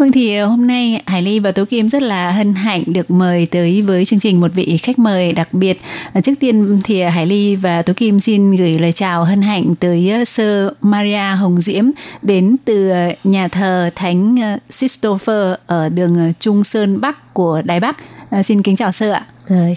Vâng thì ờ, hôm nay Hải Ly và Tố Kim rất là hân hạnh được mời tới với chương trình một vị khách mời đặc biệt. Ờ, trước tiên thì ờ, Hải Ly và Tố Kim xin gửi lời chào hân hạnh tới sơ Maria Hồng Diễm đến từ nhà thờ Thánh Christopher ở đường Trung Sơn Bắc của Đài Bắc. Xin kính chào sơ ạ.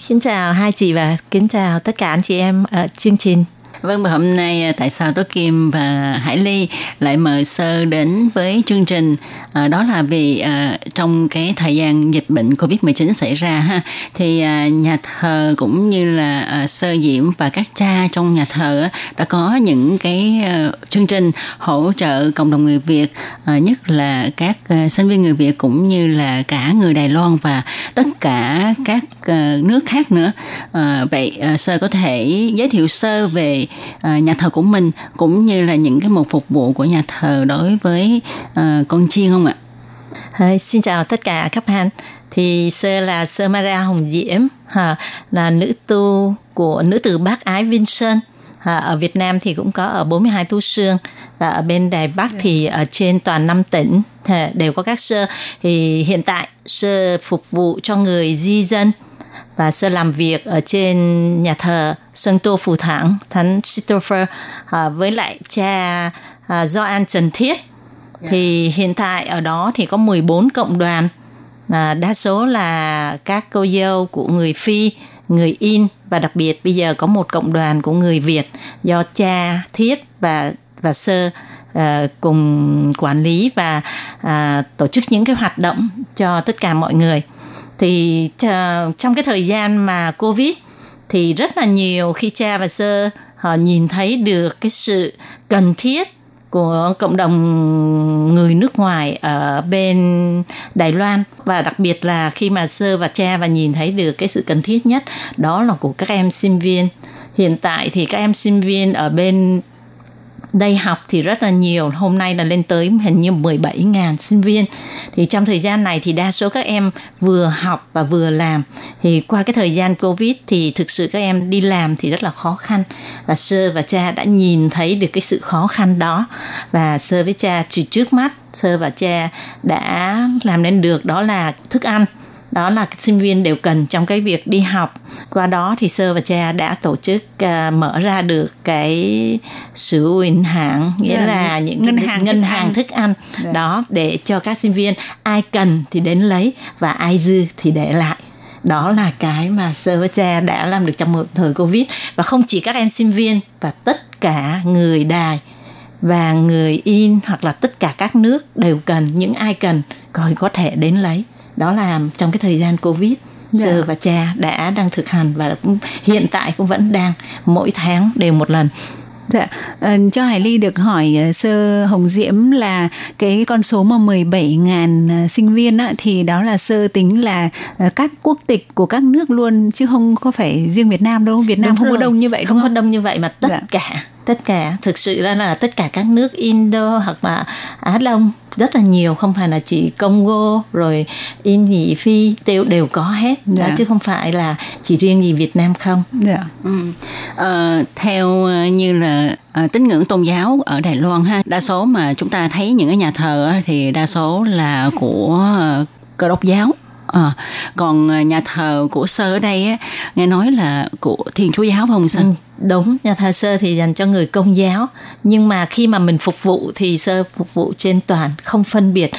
Xin chào hai chị và kính chào tất cả anh chị em ở chương trình. Vâng và hôm nay à, tại sao Tố Kim và Hải Ly lại mời Sơ đến với chương trình? À, đó là vì à, trong cái thời gian dịch bệnh Covid-19 xảy ra ha thì à, nhà thờ cũng như là à, Sơ Diễm và các cha trong nhà thờ á, đã có những cái à, chương trình hỗ trợ cộng đồng người Việt à, nhất là các à, sinh viên người Việt cũng như là cả người Đài Loan và tất cả các Ờ, nước khác nữa. À, vậy à, Sơ có thể giới thiệu sơ về à, nhà thờ của mình cũng như là những cái mục phục vụ của nhà thờ đối với à, con chiên không ạ? Ờ, xin chào tất cả các bạn. Thì sơ là sơ Maria Hồng Diễm, ha, là nữ tu của nữ tử bác ái Vincent. Ha, ở Việt Nam thì cũng có ở 42 tu sương và ở bên Đài Bắc thì ở trên toàn năm tỉnh ha, đều có các sơ. Thì hiện tại sơ phục vụ cho người di dân và sơ làm việc ở trên nhà thờ Sơn Tô Phù Thắng, Thánh Christopher à, với lại cha à, Gioan Trần Thiết. Thì hiện tại ở đó thì có 14 cộng đoàn, à, đa số là các cô dâu của người Phi, người In và đặc biệt bây giờ có một cộng đoàn của người Việt do cha Thiết và và sơ à, cùng quản lý và à, tổ chức những cái hoạt động cho tất cả mọi người thì ờ, trong cái thời gian mà covid thì rất là nhiều khi cha và sơ họ nhìn thấy được cái sự cần thiết của cộng đồng người nước ngoài ở bên Đài Loan. Và đặc biệt là khi mà sơ và cha và nhìn thấy được cái sự cần thiết nhất, đó là của các em sinh viên. Hiện tại thì các em sinh viên ở bên đây học thì rất là nhiều. Hôm nay là lên tới hình như 17.000 sinh viên. Thì trong thời gian này thì đa số các em vừa học và vừa làm. Thì qua cái thời gian covid thì thực sự các em đi làm thì rất là khó khăn. Và sơ và cha đã nhìn thấy được cái sự khó khăn đó. Và sơ với cha chỉ trước mắt. Sơ và cha đã làm nên được đó là thức ăn đó là sinh viên đều cần trong cái việc đi học. Qua đó thì sơ và cha đã tổ chức uh, mở ra được cái sự uyển hạn nghĩa Dạ, là những ngân hàng ngân thức hàng ăn. thức ăn. Dạ. đó để cho các sinh viên ai cần thì đến lấy và ai dư thì để lại. Đó là cái mà sơ và cha đã làm được trong một thời covid. Và không chỉ các em sinh viên và tất cả người đài và người in hoặc là tất cả các nước đều cần những ai cần coi có thể đến lấy đó là trong cái thời gian covid Dạ. sơ và cha đã đang thực hành và hiện tại cũng vẫn đang mỗi tháng đều một lần Dạ, ờ, cho Hải Ly được hỏi ờ, sơ Hồng Diễm là cái con số mà 17.000 ờ, sinh viên á, thì đó là sơ tính là các quốc tịch của các nước luôn chứ không có phải riêng Việt Nam đâu. Việt Nam Đúng không có rồi. đông như vậy không đúng có không? đông như vậy mà tất Dạ. cả tất cả thực sự ra là tất cả các nước Indo hoặc là Á Đông rất là nhiều không phải là chỉ Congo rồi In nhị Phi đều đều có hết Dạ. đó, chứ không phải là chỉ riêng gì Việt Nam không Dạ. Ừ. Ờ, theo ờ, như là ờ, tín ngưỡng tôn giáo ở Đài Loan ha, đa số mà chúng ta thấy những cái nhà thờ thì đa số là của ờ, cơ đốc giáo. À, còn nhà thờ của sơ ở đây á, nghe nói là của thiên chúa giáo phải không sơ? Ừ, đúng nhà thờ sơ thì dành cho người công giáo nhưng mà khi mà mình phục vụ thì sơ phục vụ trên toàn không phân biệt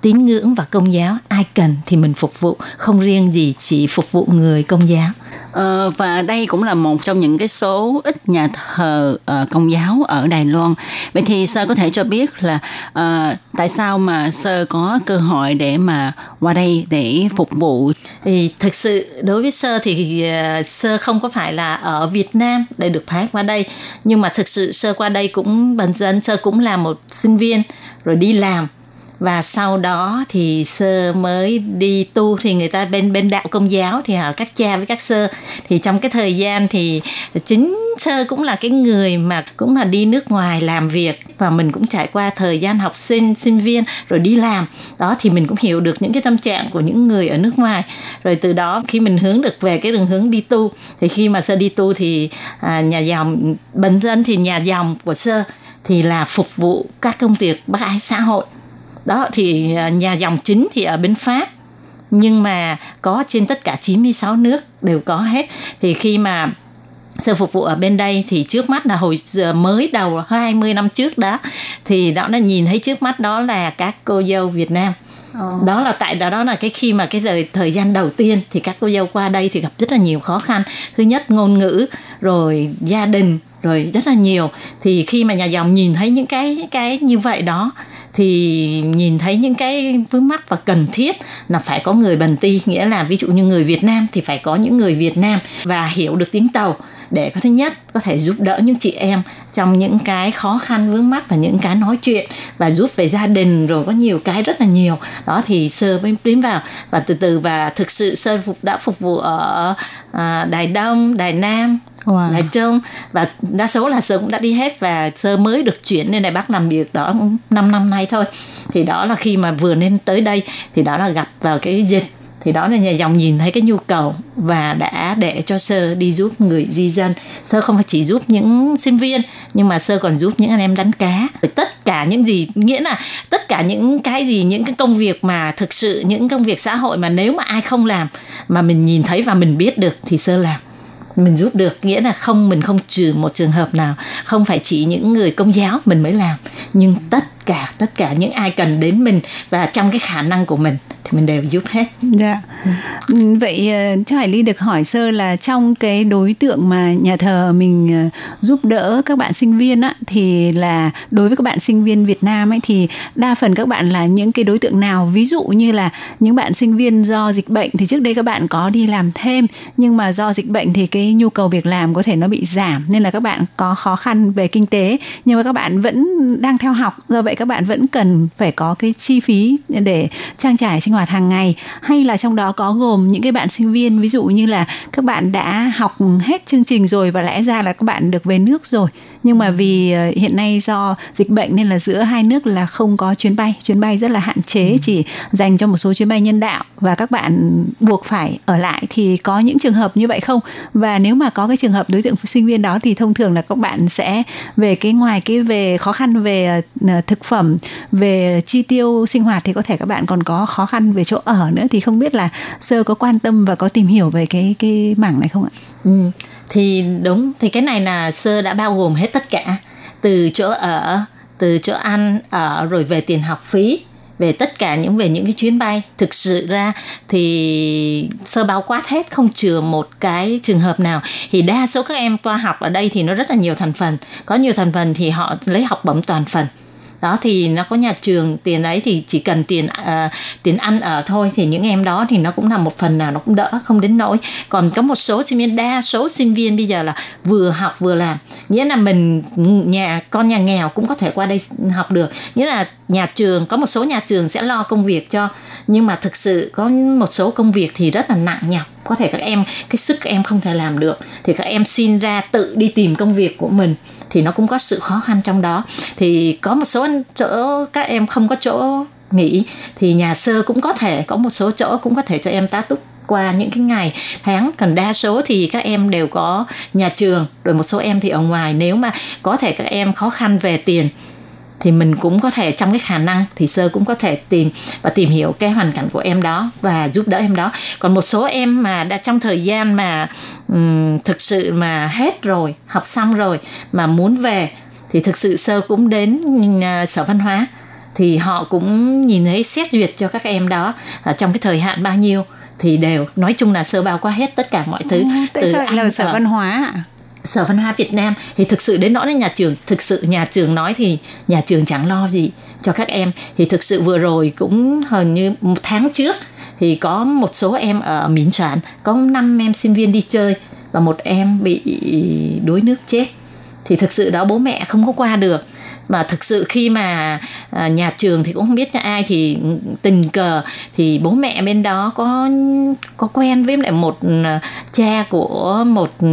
tín ngưỡng và công giáo ai cần thì mình phục vụ không riêng gì chỉ phục vụ người công giáo Ờ, và đây cũng là một trong những cái số ít nhà thờ uh, công giáo ở Đài Loan. Vậy thì sơ có thể cho biết là uh, tại sao mà sơ có cơ hội để mà qua đây để phục vụ? Thì thực sự đối với sơ thì ờ, uh, sơ không có phải là ở Việt Nam để được phái qua đây, nhưng mà thực sự sơ qua đây cũng bản dân sơ cũng là một sinh viên rồi đi làm và sau đó thì sơ mới đi tu thì người ta bên bên đạo công giáo thì họ các cha với các sơ. Thì trong cái thời gian thì chính sơ cũng là cái người mà cũng là đi nước ngoài làm việc và mình cũng trải qua thời gian học sinh sinh viên rồi đi làm. Đó thì mình cũng hiểu được những cái tâm trạng của những người ở nước ngoài. Rồi từ đó khi mình hướng được về cái đường hướng đi tu thì khi mà sơ đi tu thì à, nhà dòng bình dân thì nhà dòng của sơ thì là phục vụ các công việc bác ái xã hội đó thì à, nhà dòng chính thì ở bên Pháp. Nhưng mà có trên tất cả 96 nước đều có hết. Thì khi mà sơ phục vụ ở bên đây thì trước mắt là hồi mới đầu 20 năm trước đó thì đó là nhìn thấy trước mắt đó là các cô dâu Việt Nam. Oh. đó là tại đó đó là cái khi mà cái thời thời gian đầu tiên thì các cô dâu qua đây thì gặp rất là nhiều khó khăn. Thứ nhất ngôn ngữ rồi gia đình rồi rất là nhiều. Thì khi mà nhà dòng nhìn thấy những cái cái như vậy đó thì nhìn thấy những cái vướng mắc và cần thiết là phải có người bần ti. Nghĩa là ví dụ như người Việt Nam thì phải có những người Việt Nam và hiểu được tiếng tàu để có thứ nhất có thể giúp đỡ những chị em trong những cái khó khăn vướng mắc và những cái nói chuyện và giúp về gia đình rồi có nhiều cái rất là nhiều. Đó thì sơ mới tiến vào. Và từ từ và thực sự sơ phục đã phục vụ ở à, đài đông đài nam wow. là dạ, Trung và đa số là sơ cũng đã đi hết và sơ mới được chuyển lên Đài Bắc làm việc đó 5 năm nay thôi. Thì đó là khi mà vừa nên tới đây thì đó là gặp vào cái dịch. Thì đó là nhà dòng nhìn thấy cái nhu cầu và đã để cho sơ đi giúp người di dân. Sơ không phải chỉ giúp những sinh viên, nhưng mà sơ còn giúp những anh em đánh cá. Tất cả những gì, nghĩa là tất cả những cái gì, những cái công việc mà thực sự, những công việc xã hội mà nếu mà ai không làm mà mình nhìn thấy và mình biết được thì sơ làm mình giúp được, nghĩa là không, mình không trừ một trường hợp nào, không phải chỉ những người công giáo mình mới làm, nhưng tất cả tất cả những ai cần đến mình và trong cái khả năng của mình thì mình đều giúp hết. Dạ. Ừ, vậy ờ, cho Hải Ly được hỏi sơ là trong cái đối tượng mà nhà thờ mình ờ, giúp đỡ các bạn sinh viên á thì là đối với các bạn sinh viên Việt Nam ấy thì đa phần các bạn là những cái đối tượng nào? Ví dụ như là những bạn sinh viên do dịch bệnh thì trước đây các bạn có đi làm thêm nhưng mà do dịch bệnh thì cái nhu cầu việc làm có thể nó bị giảm nên là các bạn có khó khăn về kinh tế nhưng mà các bạn vẫn đang theo học do vậy các bạn vẫn cần phải có cái chi phí để trang trải sinh hoạt hàng ngày, hay là trong đó có gồm những cái bạn sinh viên, ví dụ như là các bạn đã học hết chương trình rồi và lẽ ra là các bạn được về nước rồi nhưng mà vì ờ, hiện nay do dịch bệnh nên là giữa hai nước là không có chuyến bay. Chuyến bay rất là hạn chế ừ. chỉ dành cho một số chuyến bay nhân đạo và các bạn buộc phải ở lại. Thì có những trường hợp như vậy không? Và nếu mà có cái trường hợp đối tượng sinh viên đó thì thông thường là các bạn sẽ về cái ngoài cái về khó khăn về ờ, thực phẩm về chi tiêu sinh hoạt thì có thể các bạn còn có khó khăn về chỗ ở nữa. Thì không biết là sơ có quan tâm và có tìm hiểu về cái cái mảng này không ạ? Ừ thì đúng, thì cái này là sơ đã bao gồm hết tất cả. Từ chỗ ở, từ chỗ ăn, ở, rồi về tiền học phí, về tất cả những, về những cái chuyến bay. Thực sự ra thì sơ bao quát hết, không chừa một cái trường hợp nào. Thì đa số các em qua học ở đây thì nó rất là nhiều thành phần. Có nhiều thành phần thì họ lấy học bổng toàn phần đó thì nó có nhà trường tiền đấy thì chỉ cần tiền uh, tiền ăn ở thôi. Thì những em đó thì nó cũng là một phần nào nó cũng đỡ không đến nỗi. Còn có một số sinh viên đa số sinh viên bây giờ là vừa học vừa làm. Nghĩa là mình nhà con nhà nghèo cũng có thể qua đây học được. Nghĩa là nhà trường có một số nhà trường sẽ lo công việc cho nhưng mà thực sự có một số công việc thì rất là nặng nhọc. Có thể các em cái sức các em không thể làm được. Thì các em xin ra tự đi tìm công việc của mình thì nó cũng có sự khó khăn trong đó. Thì có một số chỗ các em không có chỗ nghỉ, thì nhà sơ cũng có thể, có một số chỗ cũng có thể cho em tá túc qua những cái ngày tháng. Còn đa số thì các em đều có nhà trường, rồi một số em thì ở ngoài. Nếu mà có thể các em khó khăn về tiền thì mình cũng có thể trong cái khả năng thì sơ cũng có thể tìm và tìm hiểu cái hoàn cảnh của em đó và giúp đỡ em đó. Còn một số em mà đã trong thời gian mà um, thực sự mà hết rồi học xong rồi mà muốn về thì thực sự sơ cũng đến uh, sở văn hóa thì họ cũng nhìn thấy xét duyệt cho các em đó. Ở trong cái thời hạn bao nhiêu thì đều nói chung là sơ bao qua hết tất cả mọi thứ. Tại sao lại là sở văn hóa ạ? Sở văn hóa Việt Nam. Thì thực sự đến nói đến nhà trường, thực sự nhà trường nói thì nhà trường chẳng lo gì cho các em. Thì thực sự vừa rồi cũng hình như một tháng trước thì có một số em ở Miến Soạn có 5 em sinh viên đi chơi và một em bị đuối nước chết. Thì thực sự đó bố mẹ không có qua được và thực sự khi mà à, nhà trường thì cũng không biết nhà ai thì tình cờ thì bố mẹ bên đó có có quen với lại một à, cha của một ừ,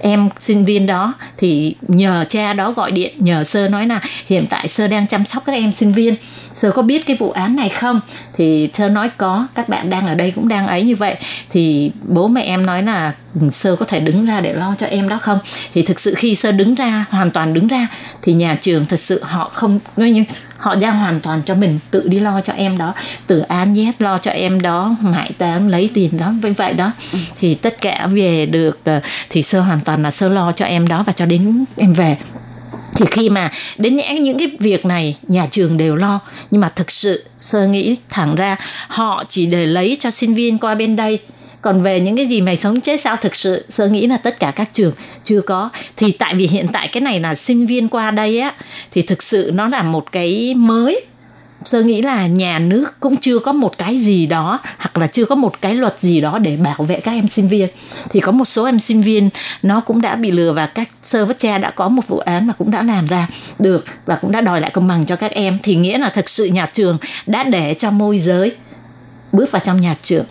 em sinh viên đó. Thì nhờ cha đó gọi điện, nhờ sơ nói là hiện tại sơ đang chăm sóc các em sinh viên. Sơ có biết cái vụ án này không? Thì sơ nói có, các bạn đang ở đây cũng đang ấy như vậy. Thì bố mẹ em nói là sơ có thể đứng ra để lo cho em đó không? Thì thực sự khi sơ đứng ra hoàn toàn đứng ra thì nhà trường thật sự họ không nói như họ đang hoàn toàn cho mình tự đi lo cho em đó từ an nhét lo cho em đó mãi tám lấy tiền đó với vậy đó. Thì tất cả về được ờ, thì sơ hoàn toàn là sơ lo cho em đó và cho đến em về. Thì khi mà đến những những cái việc này nhà trường đều lo. Nhưng mà thực sự sơ nghĩ thẳng ra họ chỉ để lấy cho sinh viên qua bên đây còn về những cái gì mày sống chết sao? Thực sự sơ nghĩ là tất cả các trường chưa có. Thì tại vì hiện tại cái này là sinh viên qua đây á, thì thực sự nó là một cái mới. Sơ nghĩ là nhà nước cũng chưa có một cái gì đó, hoặc là chưa có một cái luật gì đó để bảo vệ các em sinh viên. Thì có một số em sinh viên, nó cũng đã bị lừa và các sơ vất cha đã có một vụ án mà cũng đã làm ra được và cũng đã đòi lại công bằng cho các em. Thì nghĩa là thực sự nhà trường đã để cho môi giới bước vào trong nhà trường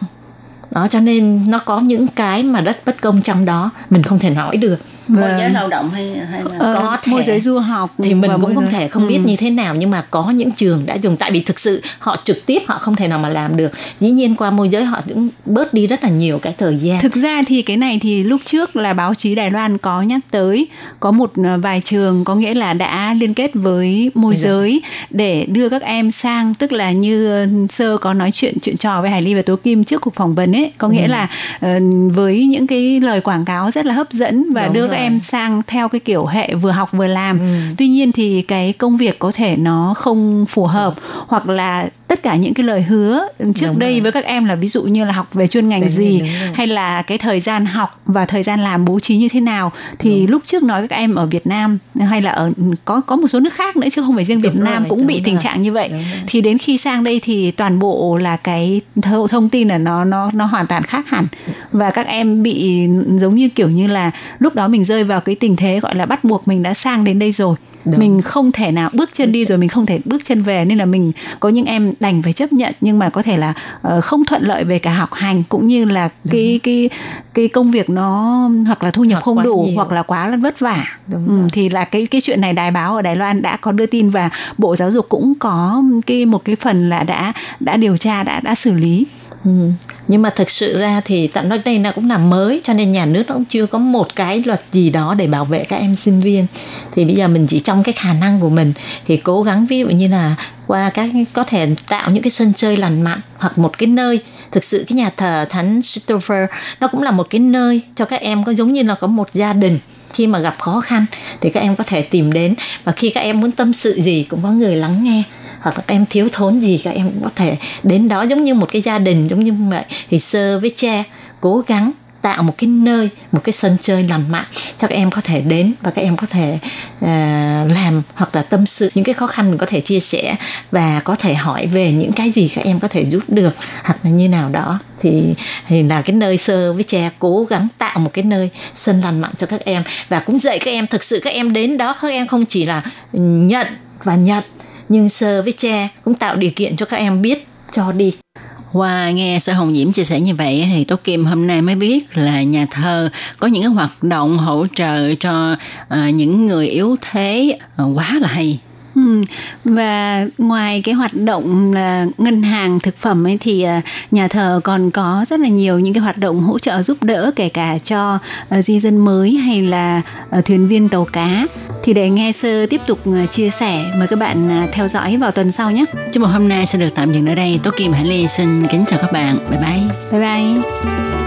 đó, cho nên nó có những cái mà rất bất công trong đó, mình không thể nói được môi giới lao động hay hay là Ờ, có thể môi giới du học thì mình cũng không giới- thể không biết Ừ. như thế nào nhưng mà có những trường đã dùng tại vì thực sự họ trực tiếp họ không thể nào mà làm được dĩ nhiên qua môi giới họ cũng bớt đi rất là nhiều cái thời gian Thực ra thì cái này thì lúc trước là báo chí Đài Loan có nhắc tới có một ờ, vài trường có nghĩa là đã liên kết với môi Bây giới để đưa các em sang tức là như ờ, sơ có nói chuyện chuyện trò với Hải Ly và Tố Kim trước cuộc phỏng vấn ấy có Ừ. nghĩa là ờ, với những cái lời quảng cáo rất là hấp dẫn và Đúng đưa rồi. Các em sang theo cái kiểu hệ vừa học vừa làm. Ừ. Tuy nhiên thì cái công việc có thể nó không phù hợp hoặc là tất cả những cái lời hứa trước Đúng đây rồi. với các em là ví dụ như là học về chuyên ngành Đúng rồi, gì đúng rồi. hay là cái thời gian học và thời gian làm bố trí như thế nào thì lúc trước nói các em ở Việt Nam hay là ở có có một số nước khác nữa chứ không phải riêng Việt Đúng Nam rồi, cũng bị đúng tình rồi. trạng như vậy Đúng rồi. thì đến khi sang đây thì toàn bộ là cái th- thông tin là nó nó nó hoàn toàn khác hẳn và các em bị giống như kiểu như là lúc đó mình rơi vào cái tình thế gọi là bắt buộc mình đã sang đến đây rồi Đúng. mình không thể nào bước chân đi rồi mình không thể bước chân về nên là mình có những em đành phải chấp nhận nhưng mà có thể là ờ, không thuận lợi về cả học hành cũng như là cái cái cái công việc nó hoặc là thu nhập Hoặc không đủ nhiều. hoặc là quá là vất vả Đúng ừ, rồi. thì là cái cái chuyện này đài báo ở Đài Loan đã có đưa tin và Bộ Giáo dục cũng có cái một cái phần là đã đã điều tra đã đã xử lý Ừ nhưng mà thực sự ra thì tận nói đây nó cũng là mới, cho nên nhà nước nó cũng chưa có một cái luật gì đó để bảo vệ các em sinh viên. Thì bây giờ mình chỉ trong cái khả năng của mình thì cố gắng, ví dụ như là qua các, có thể tạo những cái sân chơi lành mạnh hoặc một cái nơi. Thực sự cái nhà thờ thánh Christopher nó cũng là một cái nơi cho các em có, giống như là có một gia đình. Khi mà gặp khó khăn thì các em có thể tìm đến. Và khi các em muốn tâm sự gì cũng có người lắng nghe hoặc là các em thiếu thốn gì các em cũng có thể đến đó giống như một cái gia đình giống như vậy thì sơ với cha cố gắng tạo một cái nơi một cái sân chơi lành mạnh cho các em có thể đến và các em có thể uh, làm hoặc là tâm sự những cái khó khăn mình có thể chia sẻ và có thể hỏi về những cái gì các em có thể giúp được hoặc là như nào đó. Thì thì là cái nơi sơ với cha cố gắng tạo một cái nơi sân lành mạnh cho các em và cũng dạy các em thực sự các em đến đó các em không chỉ là nhận và nhận nhưng sơ với cha cũng tạo điều kiện cho các em biết, cho đi Qua nghe Sơ Hồng Diễm chia sẻ như vậy thì Tố Kim hôm nay mới biết là nhà thơ có những hoạt động hỗ trợ cho ờ, những người yếu thế ờ, quá là hay. Ừ. Và ngoài cái hoạt động là ngân hàng thực phẩm ấy thì à, nhà thờ còn có rất là nhiều những cái hoạt động hỗ trợ giúp đỡ kể cả cho à, di dân mới hay là à, thuyền viên tàu cá. Thì để nghe sơ tiếp tục chia sẻ mời các bạn theo dõi vào tuần sau nhé. Chương mục hôm nay sẽ được tạm dừng ở đây. Tố Kim Hải Ly xin kính chào các bạn. Bye bye. Bye bye.